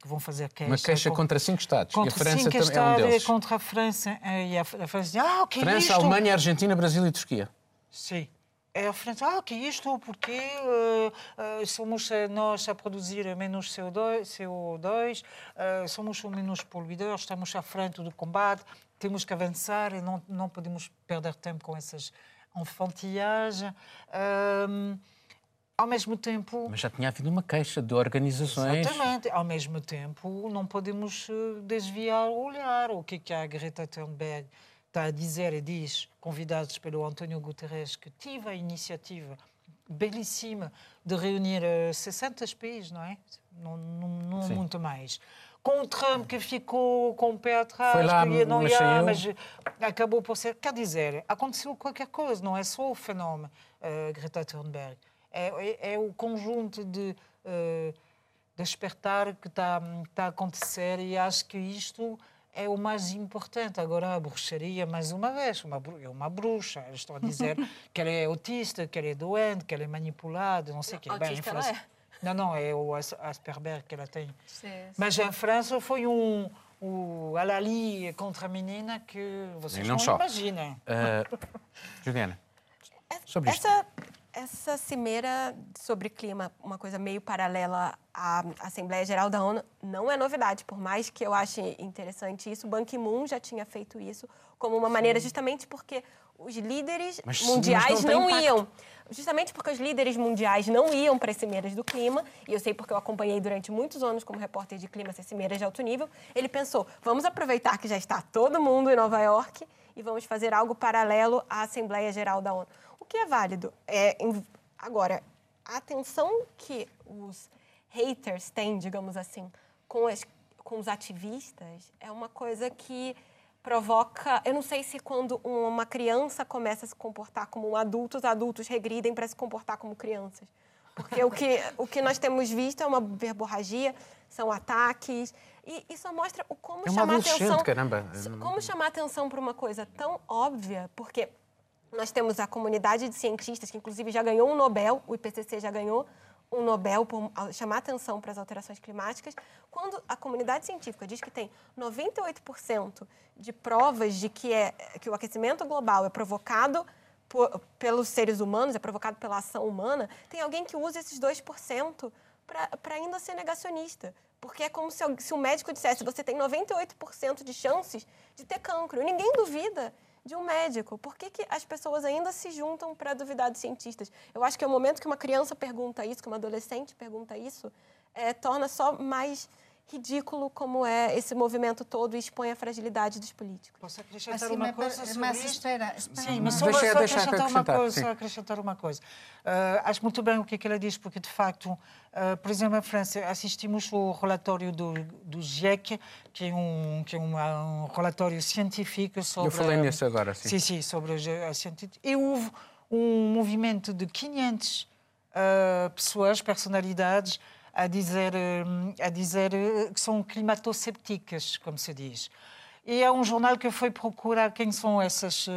que vão fazer queixa. Uma queixa contra cinco Estados. Contra e a França também é um deles. Contra a França. E a França diz, ah, o que é França, isto? Alemanha, Argentina, Brasil e Turquia. Sim. É a França, ah, que isto? Porque uh, uh, somos nós a produzir menos CO2, CO2 uh, somos menos poluidores, estamos à frente do combate, temos que avançar e não, não podemos perder tempo com essas enfantillagens. ao mesmo tempo... Mas já tinha havido uma queixa de organizações... Exatamente. Ao mesmo tempo, não podemos desviar o olhar. O que é que a Greta Thunberg está a dizer e diz, convidados pelo António Guterres, que tive a iniciativa belíssima de reunir 60 eh, países, não é? Não, não, não muito mais. Com o Trump que ficou com o pé atrás, lá, que não ia, mas acabou por ser. Quer dizer, aconteceu qualquer coisa, não é só o fenómeno uh, Greta Thunberg. É, é, é, o conjunto de uh, despertar que está tá a acontecer e acho que isto é o mais importante. Agora, a bruxaria, mais uma vez, uma, é uma bruxa. Eles estão a dizer que ela é autista, que ela é doente, que ela é manipulada, não sei o quê. Bem, em França... é. Não, não, é o Asperger que ela tem. Sim, sim. Mas em França foi um, o Alali contra a menina que vocês não, não imaginam. Uh, Juliana, sobre essa, isto. Essa cimeira sobre clima, uma coisa meio paralela à Assembleia Geral da ONU, não é novidade. Por mais que eu ache interessante isso, Ban Ki-moon já tinha feito isso como uma maneira justamente porque os líderes mas, mundiais mas não, não iam. Justamente porque os líderes mundiais não iam para as cimeiras do clima, e eu sei porque eu acompanhei durante muitos anos como repórter de clima essas cimeiras de alto nível, ele pensou: vamos aproveitar que já está todo mundo em Nova York e vamos fazer algo paralelo à Assembleia Geral da ONU. Que é válido. É, agora, a atenção que os haters têm, digamos assim, com, as, com os ativistas é uma coisa que provoca. Eu não sei se quando uma criança começa a se comportar como um adulto, os adultos regridem para se comportar como crianças. Porque o que, o que nós temos visto é uma verborragia, são ataques. E isso mostra o como é chamar atenção. Caramba. Como chamar atenção para uma coisa tão óbvia, porque nós temos a comunidade de cientistas, que inclusive já ganhou um Nobel, o IPCC já ganhou um Nobel por chamar atenção para as alterações climáticas, quando a comunidade científica diz que tem 98% de provas de que, é, que o aquecimento global é provocado por, pelos seres humanos, é provocado pela ação humana, tem alguém que usa esses 2% para ainda ser negacionista. Porque é como se, se o médico dissesse: você tem 98% de chances de ter cancro. Ninguém duvida de um médico. Por que, que as pessoas ainda se juntam para duvidar de cientistas? Eu acho que é o momento que uma criança pergunta isso, que uma adolescente pergunta isso, é, torna só mais ridículo como é esse movimento todo e expõe a fragilidade dos políticos. Posso acrescentar assim, uma coisa sobre mas espera, espera Sim, mas só, acrescentar, uma coisa, só acrescentar uma coisa. Uh, acho muito bem o que, é que ela diz, porque de facto, uh, por exemplo, em França, assistimos ao relatório do, do GIEC, que é um, que é um, um relatório científico sobre... Eu falei nisso agora, sim. Sim, sim, sobre a científica. E houve um movimento de 500 uh, ah, pessoas, personalidades, a dizer, hum, a dizer eh, que são climatoscepticas, como se diz. E é um jornal que foi procurar quem são essas uh,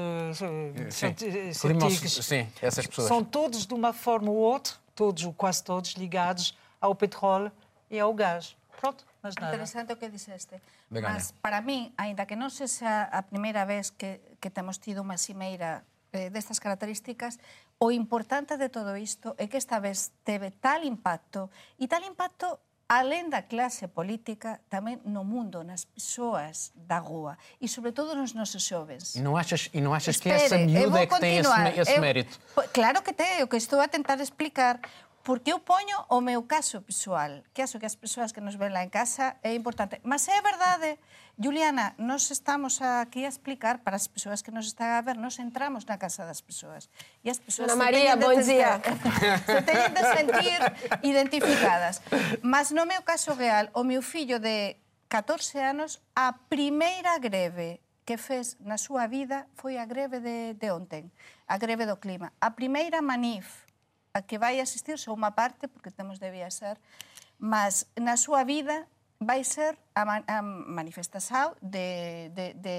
científicas. Sim, essas pessoas. São todos, de uma forma ou outra, todos ou quase todos, ligados ao petróleo e ao gás. Pronto, mas nada. Interessante o que disseste. Mas, para mim, ainda que não seja a primeira vez que, que temos tido uma cimeira eh, destas características, O importante de todo isto é que esta vez teve tal impacto e tal impacto alén da clase política, tamén no mundo, nas persoas da rúa e, sobre todo, nos nosos xovens. E non achas, e non achas Espere, que esa miúda é que continuar. ese, ese esse eu, mérito? Claro que ten, o que estou a tentar explicar porque eu poño o meu caso pessoal, que acho que as persoas que nos ven lá en casa é importante. Mas é verdade, Juliana, nos estamos aquí a explicar para as persoas que nos están a ver, nos entramos na casa das persoas. E as persoas Ana María, buen día. Se teñen de sentir identificadas. Mas no meu caso real, o meu fillo de 14 anos, a primeira greve que fez na súa vida foi a greve de, de onten, a greve do clima. A primeira manif, a que vai asistir só unha parte, porque temos de viaxar, mas na súa vida vai ser a, man, a manifestación de, de, de,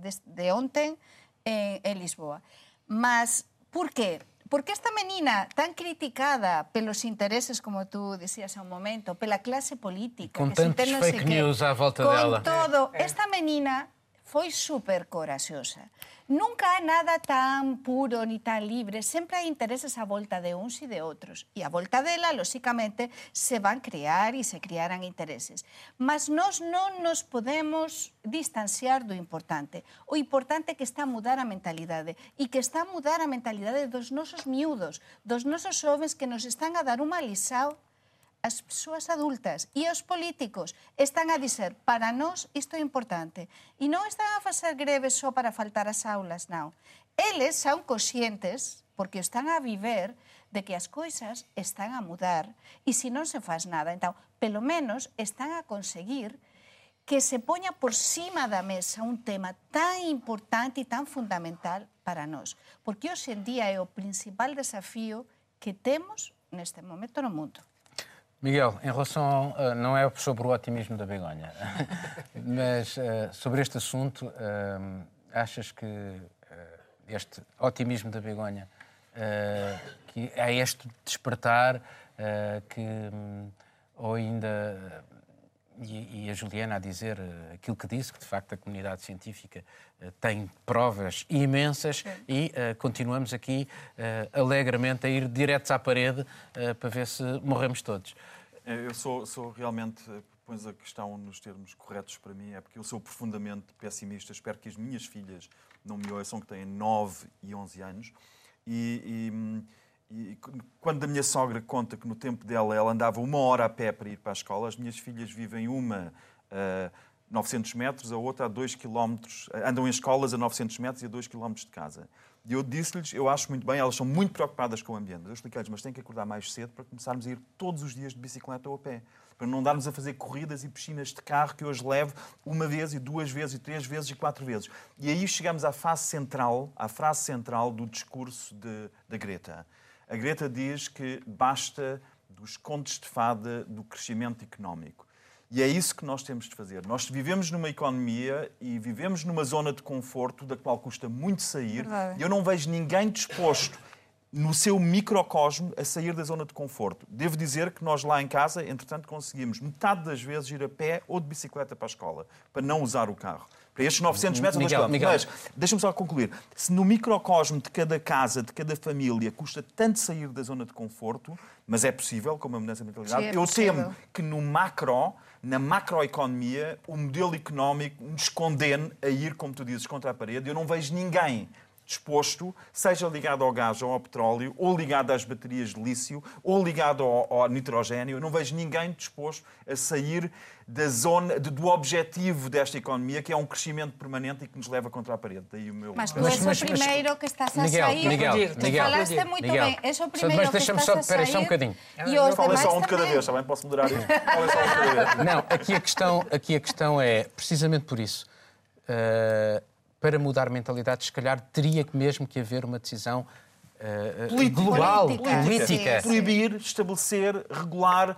de, de ontem en, en Lisboa. Mas, por qué? Porque esta menina tan criticada pelos intereses, como tú decías a un momento, pela clase política... Con tantos fake news á volta con dela. Con todo, esta menina foi super coraxosa. Nunca há nada tan puro ni tan libre, sempre hai intereses á volta de uns e de outros. E á volta dela, lóxicamente, se van crear e se criarán intereses. Mas nós non nos podemos distanciar do importante. O importante é que está a mudar a mentalidade e que está a mudar a mentalidade dos nosos miúdos, dos nosos xoves que nos están a dar unha lisao as persoas adultas e os políticos están a dizer para nós isto é importante. E non están a facer greves só para faltar as aulas, non. Eles son conscientes, porque están a viver, de que as coisas están a mudar e se non se faz nada. Entón, pelo menos están a conseguir que se poña por cima da mesa un tema tan importante e tan fundamental para nós. Porque hoxe en día é o principal desafío que temos neste momento no mundo. Miguel, em relação, uh, não é sobre o otimismo da Begonha, mas uh, sobre este assunto, uh, achas que este otimismo da Begonha, que é este despertar que, um, ou ainda e, e, a Juliana a dizer uh, aquilo que disse, que de facto a comunidade científica uh, tem provas imensas Sim. e uh, continuamos aqui alegremente a ir diretos à parede para ver se morremos todos. Eu sou, sou realmente, pões a questão nos termos corretos para mim, é porque eu sou profundamente pessimista. Espero que as minhas filhas não me ouçam, que têm 9 e 11 anos. e, e hum, e quando a minha sogra conta que no tempo dela ela andava uma hora a pé para ir para a escola, as minhas filhas vivem uma a 900 metros, a outra a 2 km, andam em escolas a 900 metros e a 2 km de casa. E eu disse-lhes, eu acho muito bem, elas são muito preocupadas com o ambiente. Eu expliquei-lhes, mas têm que acordar mais cedo para começarmos a ir todos os dias de bicicleta ou a pé. Para não darmos a fazer corridas e piscinas de carro que hoje levo uma vez e duas vezes e três vezes e quatro vezes. E aí chegamos à fase central, à frase central do discurso de, da Greta. A Greta diz que basta dos contos de fada do crescimento económico. E é isso que nós temos de fazer. Nós vivemos numa economia e vivemos numa zona de conforto da qual custa muito sair. E eu não vejo ninguém disposto no seu microcosmo a sair da zona de conforto. Devo dizer que nós lá em casa, entretanto, conseguimos metade das vezes ir a pé ou de bicicleta para a escola, para não usar o carro para estes 900 metros Miguel, ou 2 km. Mas, deixa-me só concluir. Se no microcosmo de cada casa, de cada família, custa tanto sair da zona de conforto, mas é possível, com uma mudança de mentalidade, Sim, é eu temo que no macro, na macroeconomia, o modelo económico nos condene a ir, como tu dizes, contra a parede. Eu não vejo ninguém disposto, seja ligado ao gás ou ao petróleo, ou ligado às baterias de lício, ou ligado ao, ao nitrogênio. Eu não vejo ninguém disposto a sair da zona, do objetivo desta economia, que é um crescimento permanente e que nos leva contra a parede. Daí o meu... Mas tu és o primeiro que estás a Miguel, sair. Miguel, Miguel, falaste muito Miguel. bem. És o primeiro mas deixa-me só, espera só um bocadinho. E os Fala só um de cada vez, também posso moderar isto. Fala só um de cada vez. Não, aqui a questão, aqui a questão é, precisamente por isso, uh, para mudar mentalidades, se calhar teria mesmo que haver uma decisão uh, política. global, política. política. Proibir, estabelecer, regular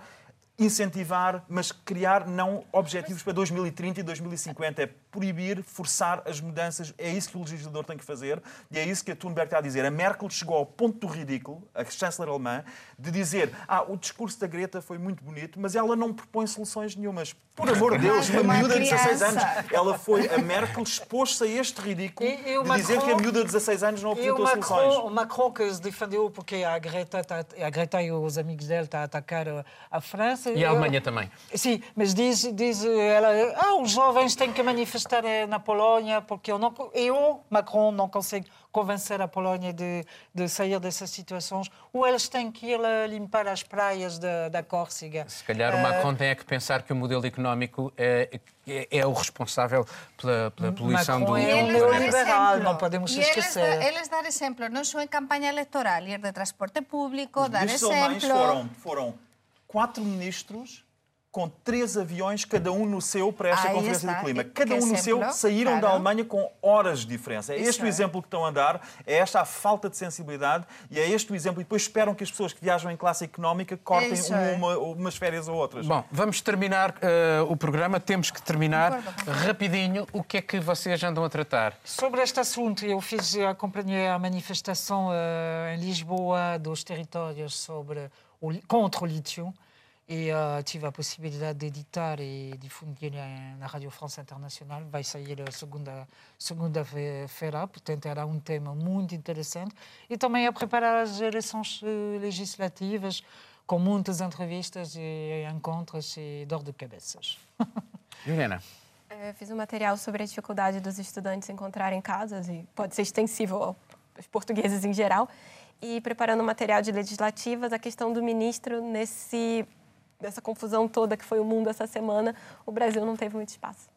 incentivar, mas criar não objetivos para 2030 e 2050. É proibir, forçar as mudanças. É isso que o legislador tem que fazer e é isso que a Thunberg está a dizer. A Merkel chegou ao ponto do ridículo, a chanceler alemã, de dizer ah, o discurso da Greta foi muito bonito, mas ela não propõe soluções nenhumas. Por amor de Deus, uma, uma miúda de 16 anos. Ela foi, a Merkel expôs-se a este ridículo e, e de Macron, dizer que a miúda de 16 anos não apresentou Macron, soluções. O Macron que se defendeu porque a Greta, tá, a Greta e os amigos dele estão a atacar a França. E a Alemanha também. Sim, mas diz, diz ela, ah, os jovens têm que manifestar na Polónia porque eu, não, eu Macron, não consigo convencer a Polónia de, de sair dessas situações, ou eles têm que ir limpar as praias da, da Córcega. Se calhar o Macron uh, tem é que pensar que o modelo económico é, é, é o responsável pela, pela poluição Macron do... é um neoliberal, não podemos esquecer. Eles, eles dar exemplo, não só em campanha eleitoral, ir de transporte público, Os dar exemplo... Foram, foram quatro ministros com três aviões, cada um no seu, para esta Aí Conferência está. do Clima. Cada um no seu, saíram claro. da Alemanha com horas de diferença. É Isso este é. o exemplo que estão a dar, é esta a falta de sensibilidade e é este o exemplo. E depois esperam que as pessoas que viajam em classe económica cortem é. uma, umas férias ou outras. Bom, vamos terminar uh, o programa. Temos que terminar rapidinho. O que é que vocês andam a tratar? Sobre este assunto, eu fiz, acompanhei a manifestação uh, em Lisboa dos territórios sobre o, contra o lítio. E uh, tive a possibilidade de editar e difundir na Rádio France Internacional. Vai sair segunda segunda-feira, portanto era um tema muito interessante. E também a preparar as eleições eh, legislativas com muitas entrevistas e encontros e dor de cabeças. Juliana. É, fiz um material sobre a dificuldade dos estudantes encontrarem casas e pode ser extensivo aos portugueses em geral. E preparando material de legislativas, a questão do ministro nesse dessa confusão toda que foi o mundo essa semana, o Brasil não teve muito espaço.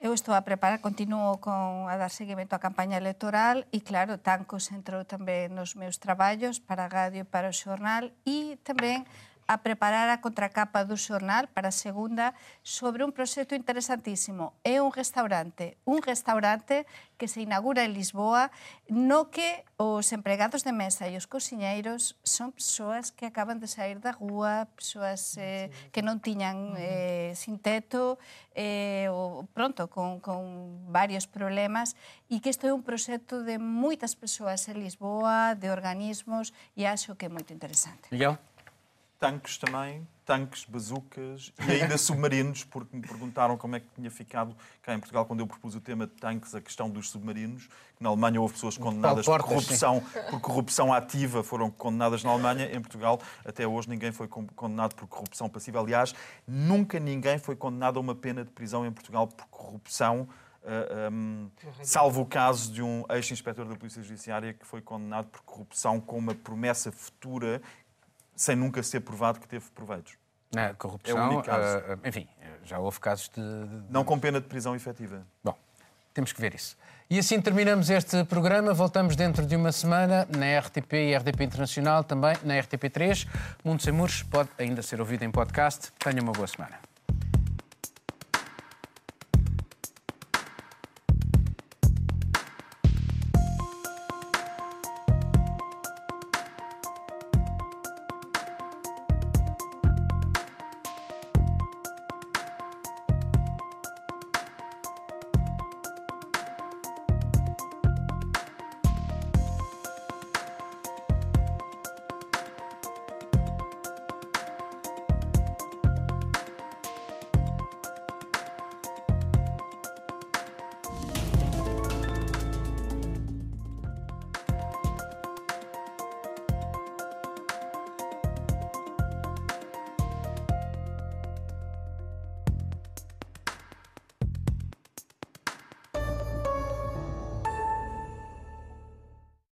Eu estou a preparar, continuo con a dar seguimento á campaña electoral e, claro, Tancos entrou tamén nos meus traballos para a radio e para o xornal e tamén a preparar a contracapa do xornal para a segunda sobre un proxecto interesantísimo. É un restaurante, un restaurante que se inaugura en Lisboa no que os empregados de mesa e os cociñeiros son persoas que acaban de sair da rúa, persoas eh, que non tiñan eh, sin teto, eh, ou pronto, con, con varios problemas, e que isto é un proxecto de moitas persoas en Lisboa, de organismos, e acho que é moito interesante. Miguel? Tanques também, tanques, bazucas e ainda submarinos, porque me perguntaram como é que tinha ficado cá em Portugal quando eu propus o tema de tanques, a questão dos submarinos, que na Alemanha houve pessoas condenadas por corrupção, por corrupção ativa, foram condenadas na Alemanha. Em Portugal, até hoje, ninguém foi con- condenado por corrupção passiva. Aliás, nunca ninguém foi condenado a uma pena de prisão em Portugal por corrupção. ah, hum, salvo o caso de um ex-inspetor da Polícia Judiciária que foi condenado por corrupção com uma promessa futura sem nunca ser provado que teve proveitos. Na É o corrupção, único caso. ah, ah, enfim, já houve casos de, de- Não com pena de prisão efetiva. Bom, temos que ver isso. E assim terminamos este programa. Voltamos dentro de uma semana na RTP e RTP Internacional, também na RTP3. Mundo Sem Muros pode ainda ser ouvido em podcast. Tenha uma boa semana.